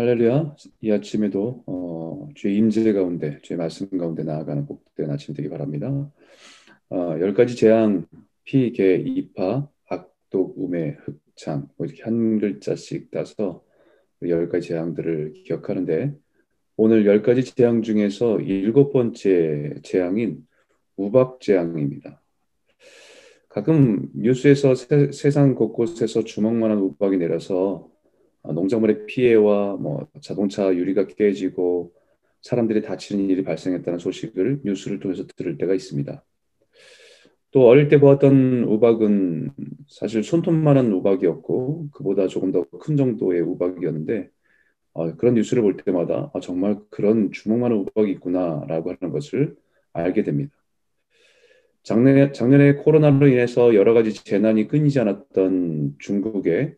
할렐루야. 이 아침에도 어, 주의 임재 가운데, 주의 말씀 가운데 나아가는 복된 아침 되기 바랍니다. 어, 열 가지 재앙, 피, 개, 이파, 악독, 우매, 흑창 뭐 이렇게 한 글자씩 따서 열 가지 재앙들을 기억하는데 오늘 열 가지 재앙 중에서 일곱 번째 재앙인 우박 재앙입니다. 가끔 뉴스에서 세, 세상 곳곳에서 주먹만한 우박이 내려서 어, 농작물의 피해와 뭐 자동차 유리가 깨지고 사람들이 다치는 일이 발생했다는 소식을 뉴스를 통해서 들을 때가 있습니다. 또 어릴 때 보았던 우박은 사실 손톱만한 우박이었고 그보다 조금 더 큰 정도의 우박이었는데 어, 그런 뉴스를 볼 때마다 아, 정말 그런 주먹만한 우박이 있구나라고 하는 것을 알게 됩니다. 작년에, 작년에 코로나로 인해서 여러 가지 재난이 끊이지 않았던 중국에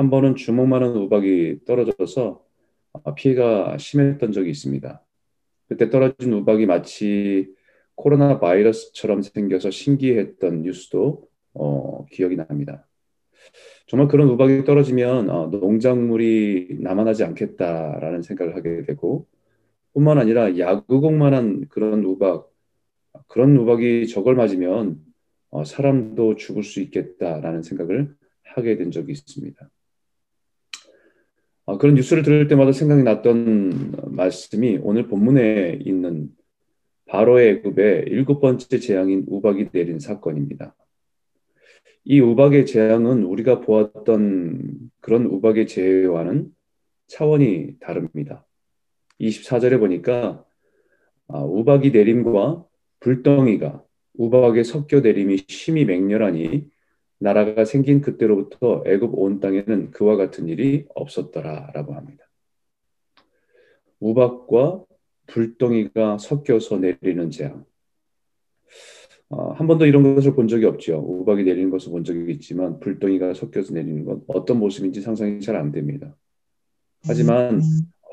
한 번은 주먹만한 우박이 떨어져서 피해가 심했던 적이 있습니다. 그때 떨어진 우박이 마치 코로나 바이러스처럼 생겨서 신기했던 뉴스도 어, 기억이 납니다. 정말 그런 우박이 떨어지면 어, 농작물이 남아나지 않겠다라는 생각을 하게 되고 뿐만 아니라 야구공만한 그런 우박 그런 우박이 저걸 맞으면 어, 사람도 죽을 수 있겠다라는 생각을 하게 된 적이 있습니다. 어, 그런 뉴스를 들을 때마다 생각이 났던 말씀이 오늘 본문에 있는 바로의 애굽의 일곱 번째 재앙인 우박이 내린 사건입니다. 이 우박의 재앙은 우리가 보았던 그런 우박의 재해와는 차원이 다릅니다. 24절에 보니까 아, 우박이 내림과 불덩이가 우박에 섞여 내림이 심히 맹렬하니 나라가 생긴 그때로부터 애굽 온 땅에는 그와 같은 일이 없었더라라고 합니다. 우박과 불덩이가 섞여서 내리는 재앙. 어, 한 번도 이런 것을 본 적이 없죠. 우박이 내리는 것을 본 적이 있지만 불덩이가 섞여서 내리는 것 어떤 모습인지 상상이 잘 안 됩니다. 하지만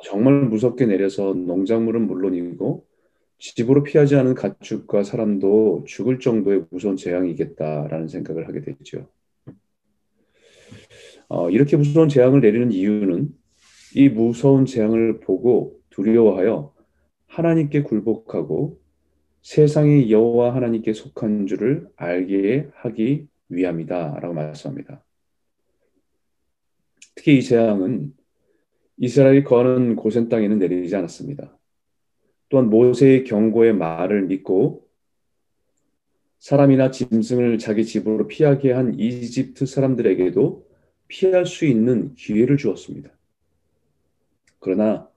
정말 무섭게 내려서 농작물은 물론이고 집으로 피하지 않은 가축과 사람도 죽을 정도의 무서운 재앙이겠다라는 생각을 하게 됐죠. 어, 이렇게 무서운 재앙을 내리는 이유는 이 무서운 재앙을 보고 두려워하여 하나님께 굴복하고 세상의 여호와 하나님께 속한 줄을 알게 하기 위함이다라고 말씀합니다. 특히 이 재앙은 이스라엘이 거하는 고센 땅에는 내리지 않았습니다. 또한 모세의 경고의 말을 믿고 사람이나 짐승을 자기 집으로 피하게 한 이집트 사람들에게도 피할 수 있는 기회를 주었습니다. 그러나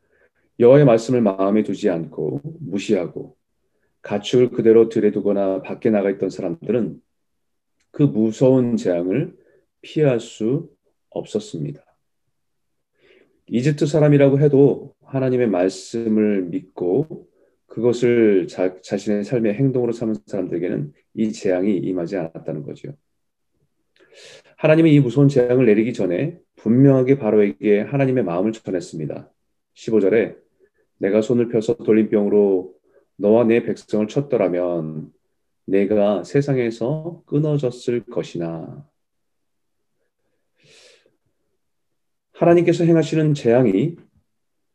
여호와의 말씀을 마음에 두지 않고 무시하고 가축을 그대로 들여두거나 밖에 나가 있던 사람들은 그 무서운 재앙을 피할 수 없었습니다. 이집트 사람이라고 해도 하나님의 말씀을 믿고 그것을 자, 자신의 삶의 행동으로 삼은 사람들에게는 이 재앙이 임하지 않았다는 거죠. 하나님이 이 무서운 재앙을 내리기 전에 분명하게 바로에게 하나님의 마음을 전했습니다. 15절에 내가 손을 펴서 돌림병으로 너와 내 백성을 쳤더라면 내가 세상에서 끊어졌을 것이나 하나님께서 행하시는 재앙이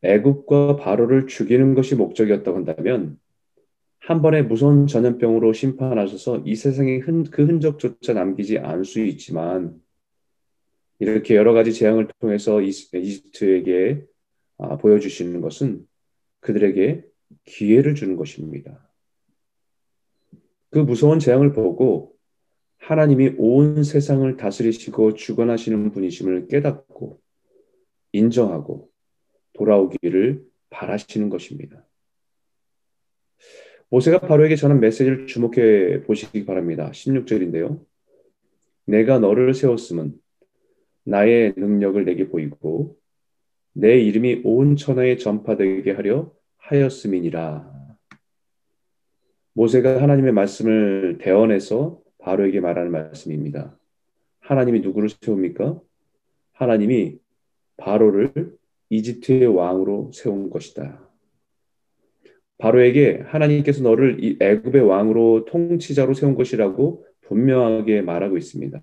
애굽과 바로를 죽이는 것이 목적이었다고 한다면 한 번의 무서운 전염병으로 심판하셔서 이 세상에 흔, 그 흔적조차 남기지 않을 수 있지만 이렇게 여러 가지 재앙을 통해서 이집트에게 아, 보여주시는 것은 그들에게 기회를 주는 것입니다. 그 무서운 재앙을 보고 하나님이 온 세상을 다스리시고 주관하시는 분이심을 깨닫고 인정하고 돌아오기를 바라시는 것입니다. 모세가 바로에게 전한 메시지를 주목해 보시기 바랍니다. 16절인데요. 내가 너를 세웠음은 나의 능력을 내게 보이고 내 이름이 온 천하에 전파되게 하려 하였음이니라. 모세가 하나님의 말씀을 대언해서 바로에게 말하는 말씀입니다. 하나님이 누구를 세웁니까? 하나님이 바로를 이집트의 왕으로 세운 것이다. 바로에게 하나님께서 너를 이 애굽의 왕으로 통치자로 세운 것이라고 분명하게 말하고 있습니다.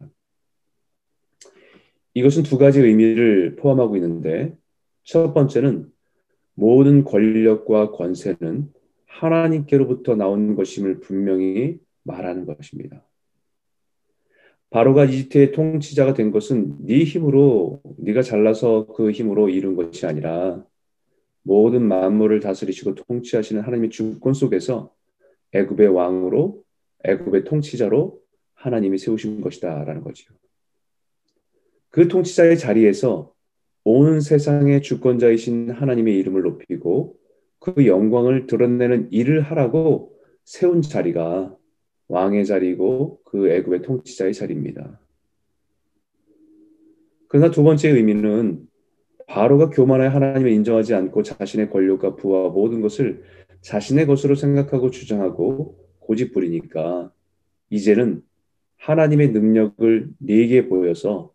이것은 두 가지 의미를 포함하고 있는데 첫 번째는 모든 권력과 권세는 하나님께로부터 나온 것임을 분명히 말하는 것입니다. 바로가 이집트의 통치자가 된 것은 네 힘으로 네가 잘나서 그 힘으로 이룬 것이 아니라 모든 만물을 다스리시고 통치하시는 하나님의 주권 속에서 애굽의 왕으로 애굽의 통치자로 하나님이 세우신 것이다라는 거지요. 그 통치자의 자리에서 온 세상의 주권자이신 하나님의 이름을 높이고 그 영광을 드러내는 일을 하라고 세운 자리가 왕의 자리고 그 애굽의 통치자의 자리입니다. 그러나 두 번째 의미는 바로가 교만하여 하나님을 인정하지 않고 자신의 권력과 부와 모든 것을 자신의 것으로 생각하고 주장하고 고집부리니까 이제는 하나님의 능력을 네게 보여서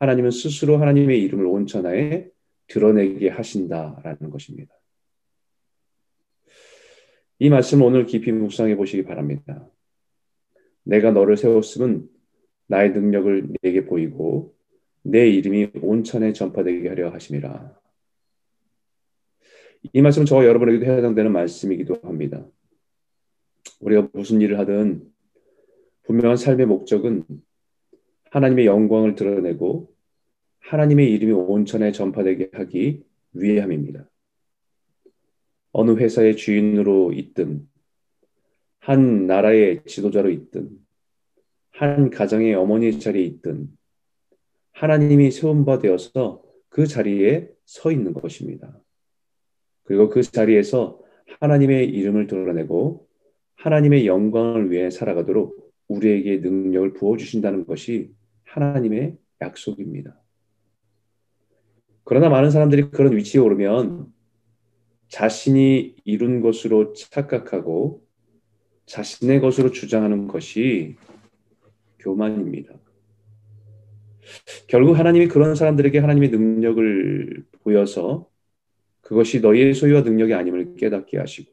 하나님은 스스로 하나님의 이름을 온 천하에 드러내게 하신다라는 것입니다. 이 말씀 오늘 깊이 묵상해 보시기 바랍니다. 내가 너를 세웠음은 나의 능력을 내게 보이고 내 이름이 온천에 전파되게 하려 하심이라. 이 말씀은 저와 여러분에게도 해당되는 말씀이기도 합니다. 우리가 무슨 일을 하든 분명한 삶의 목적은 하나님의 영광을 드러내고 하나님의 이름이 온천에 전파되게 하기 위함입니다. 어느 회사의 주인으로 있든 한 나라의 지도자로 있든 한 가정의 어머니 자리에 있든 하나님이 세운 바 되어서 그 자리에 서 있는 것입니다. 그리고 그 자리에서 하나님의 이름을 드러내고 하나님의 영광을 위해 살아가도록 우리에게 능력을 부어주신다는 것이 하나님의 약속입니다. 그러나 많은 사람들이 그런 위치에 오르면 자신이 이룬 것으로 착각하고 자신의 것으로 주장하는 것이 교만입니다. 결국 하나님이 그런 사람들에게 하나님의 능력을 보여서 그것이 너희의 소유와 능력이 아님을 깨닫게 하시고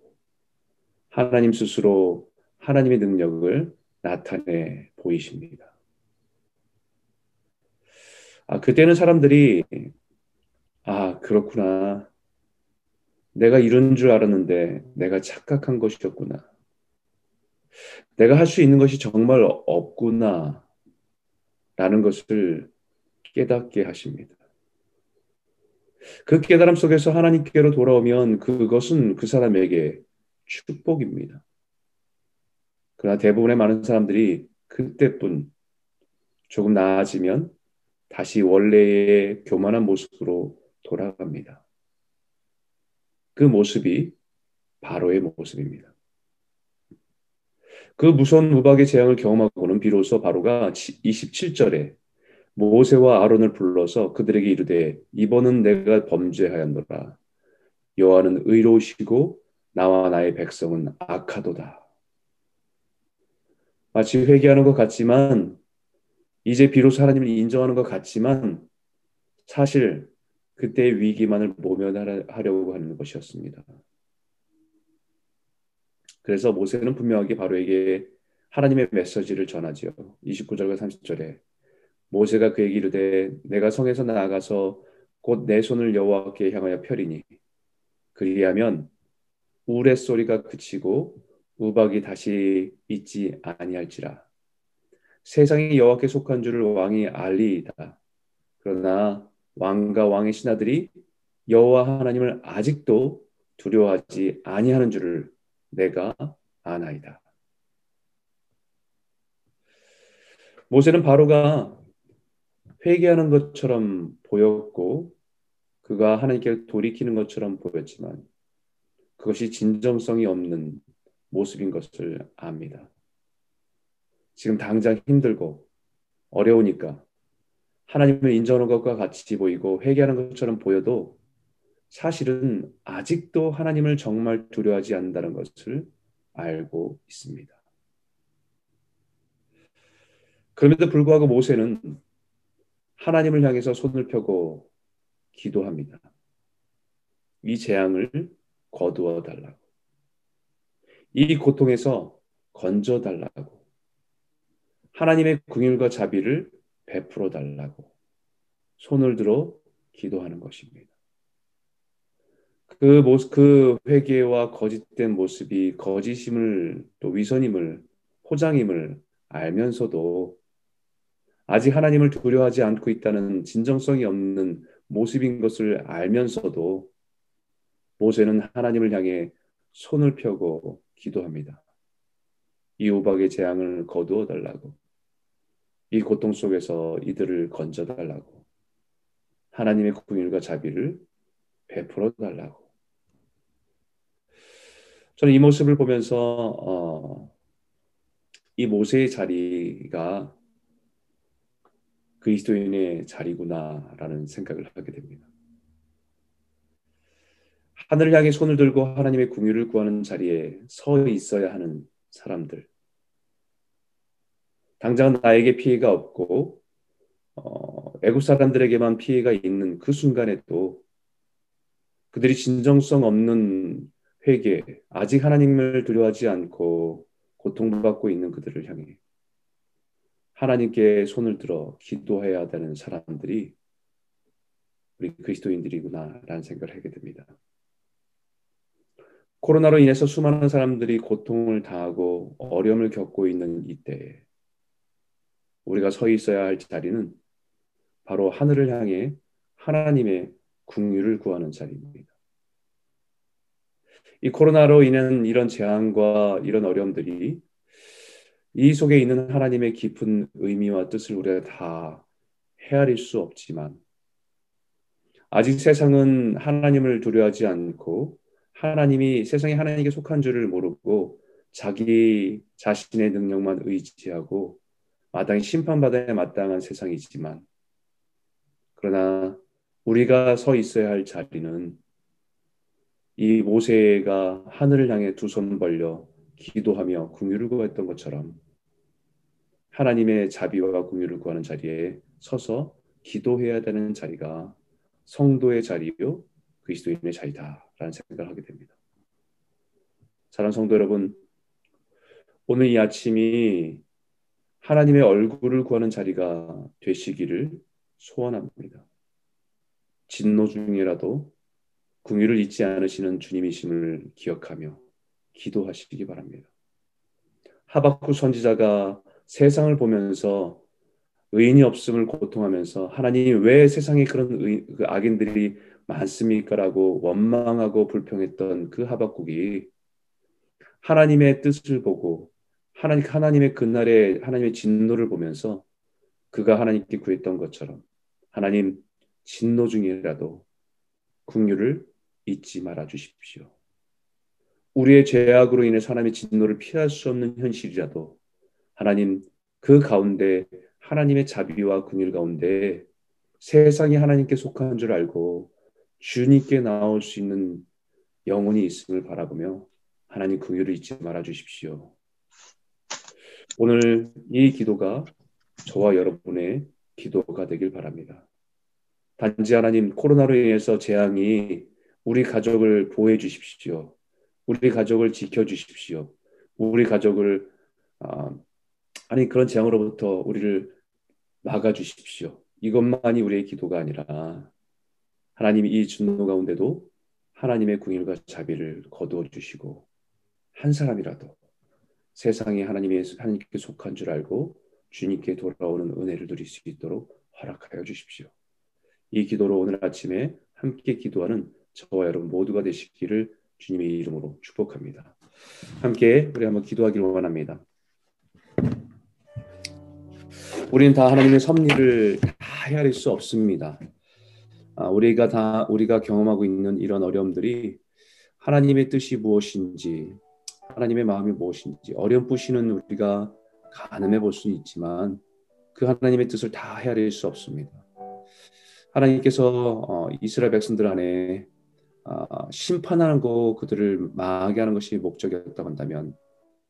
하나님 스스로 하나님의 능력을 나타내 보이십니다. 아, 그때는 사람들이 아, 그렇구나. 내가 이런 줄 알았는데 내가 착각한 것이었구나. 내가 할 수 있는 것이 정말 없구나. 라는 것을 깨닫게 하십니다. 그 깨달음 속에서 하나님께로 돌아오면 그것은 그 사람에게 축복입니다. 그러나 대부분의 많은 사람들이 그때뿐 조금 나아지면 다시 원래의 교만한 모습으로 돌아갑니다. 그 모습이 바로의 모습입니다. 그 무서운 무박의 재앙을 경험하고는 비로소 바로가 27절에 모세와 아론을 불러서 그들에게 이르되 이번은 내가 범죄하였노라 여호와는 의로우시고 나와 나의 백성은 악하도다. 마치 회개하는 것 같지만 이제 비로소 하나님을 인정하는 것 같지만 사실 그때의 위기만을 모면하려고 하는 것이었습니다. 그래서 모세는 분명하게 바로에게 하나님의 메시지를 전하지요. 29절과 30절에 모세가 그에게 이르되 내가 성에서 나아가서 곧 내 손을 여호와께 향하여 펴리니 그리하면 우레 소리가 그치고 우박이 다시 있지 아니할지라 세상이 여호와께 속한 줄을 왕이 알리이다. 그러나 왕과 왕의 신하들이 여호와 하나님을 아직도 두려워하지 아니하는 줄을 내가 아나이다. 모세는 바로가 회개하는 것처럼 보였고 그가 하나님께 돌이키는 것처럼 보였지만 그것이 진정성이 없는 모습인 것을 압니다. 지금 당장 힘들고 어려우니까 하나님을 인정하는 것과 같이 보이고 회개하는 것처럼 보여도 사실은 아직도 하나님을 정말 두려워하지 않는다는 것을 알고 있습니다. 그럼에도 불구하고 모세는 하나님을 향해서 손을 펴고 기도합니다. 이 재앙을 거두어 달라고. 이 고통에서 건져 달라고. 하나님의 궁율과 자비를 베풀어 달라고 손을 들어 기도하는 것입니다. 그 모습, 그 회개와 거짓된 모습이 거짓임을 또 위선임을 포장임을 알면서도 아직 하나님을 두려워하지 않고 있다는 진정성이 없는 모습인 것을 알면서도 모세는 하나님을 향해 손을 펴고 기도합니다. 이 우박의 재앙을 거두어 달라고. 이 고통 속에서 이들을 건져 달라고. 하나님의 궁율과 자비를 베풀어 달라고. 저는 이 모습을 보면서 어, 이 모세의 자리가 그리스도인의 자리구나라는 생각을 하게 됩니다. 하늘을 향해 손을 들고 하나님의 궁유를 구하는 자리에 서 있어야 하는 사람들. 당장 나에게 피해가 없고 어, 애국 사람들에게만 피해가 있는 그 순간에도 그들이 진정성 없는 회개, 아직 하나님을 두려워하지 않고 고통받고 있는 그들을 향해 하나님께 손을 들어 기도해야 되는 사람들이 우리 그리스도인들이구나라는 생각을 하게 됩니다. 코로나로 인해서 수많은 사람들이 고통을 당하고 어려움을 겪고 있는 이때에 우리가 서 있어야 할 자리는 바로 하늘을 향해 하나님의 궁유를 구하는 자리입니다. 이 코로나로 인한 이런 재앙과 이런 어려움들이 이 속에 있는 하나님의 깊은 의미와 뜻을 우리가 다 헤아릴 수 없지만 아직 세상은 하나님을 두려워하지 않고 하나님이 세상에 하나님께 속한 줄을 모르고 자기 자신의 능력만 의지하고 마땅히 심판받아야 마땅한 세상이지만 그러나 우리가 서 있어야 할 자리는 이 모세가 하늘을 향해 두 손 벌려 기도하며 궁유를 구했던 것처럼 하나님의 자비와 궁유를 구하는 자리에 서서 기도해야 되는 자리가 성도의 자리요 그리스도인의 자리다라는 생각을 하게 됩니다. 사랑 성도 여러분, 오늘 이 아침이 하나님의 얼굴을 구하는 자리가 되시기를 소원합니다. 진노 중이라도 궁유를 잊지 않으시는 주님이심을 기억하며 기도하시기 바랍니다. 하박국 선지자가 세상을 보면서 의인이 없음을 고통하면서 하나님 왜 세상에 그런 의, 그 악인들이 많습니까라고 원망하고 불평했던 그 하박국이 하나님의 뜻을 보고 하나님 하나님의 그날의 하나님의 진노를 보면서 그가 하나님께 구했던 것처럼 하나님 진노 중이라도 궁유를 잊지 말아 주십시오. 우리의 죄악으로 인해 하나님의 진노를 피할 수 없는 현실이라도 하나님 그 가운데 하나님의 자비와 긍휼 가운데 세상이 하나님께 속한 줄 알고 주님께 나올 수 있는 영혼이 있음을 바라보며 하나님 긍휼을 잊지 말아 주십시오. 오늘 이 기도가 저와 여러분의 기도가 되길 바랍니다. 단지 하나님 코로나로 인해서 재앙이 우리 가족을 보호해 주십시오. 우리 가족을 지켜 주십시오. 우리 가족을 아, 아니 그런 재앙으로부터 우리를 막아 주십시오. 이것만이 우리의 기도가 아니라 하나님이 이 진노 가운데도 하나님의 궁일과 자비를 거두어 주시고 한 사람이라도 세상에 하나님의 하나님께 속한 줄 알고 주님께 돌아오는 은혜를 누릴 수 있도록 허락하여 주십시오. 이 기도로 오늘 아침에 함께 기도하는 저와 여러분 모두가 되시기를 주님의 이름으로 축복합니다. 함께 우리 한번 기도하기를 원합니다. 우리는 다 하나님의 섭리를 다 헤아릴 수 없습니다. 아, 우리가 다 우리가 경험하고 있는 이런 어려움들이 하나님의 뜻이 무엇인지 하나님의 마음이 무엇인지 어렴풋이는 우리가 가늠해 볼 수는 있지만 그 하나님의 뜻을 다 헤아릴 수 없습니다. 하나님께서 어, 이스라엘 백성들 안에 어, 심판하는 거 그들을 망하게 하는 것이 목적이었다고 한다면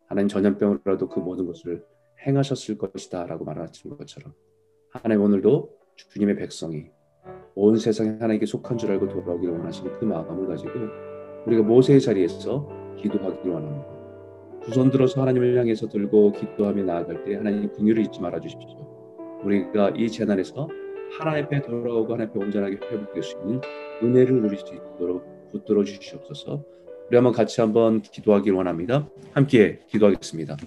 하나님 전염병으로라도 그 모든 것을 행하셨을 것이다라고 말하신 것처럼 하나님 오늘도 주님의 백성이 온 세상에 하나님께 속한 줄 알고 돌아오기를 원하시는 그 마음을 가지고 우리가 모세의 자리에서 기도하기를 원합니다. 두손 들어서 하나님을 향해서 들고 기도하며 나아갈 때 하나님 긍휼을 잊지 말아 주십시오. 우리가 이 재난에서 하나님 앞에 돌아오고 하나님 앞에 온전하게 회복될 수 있는 은혜를 누릴 수 있도록 붙들어 주시옵소서. 우리 한번 같이 한번 기도하길 원합니다. 함께 기도하겠습니다.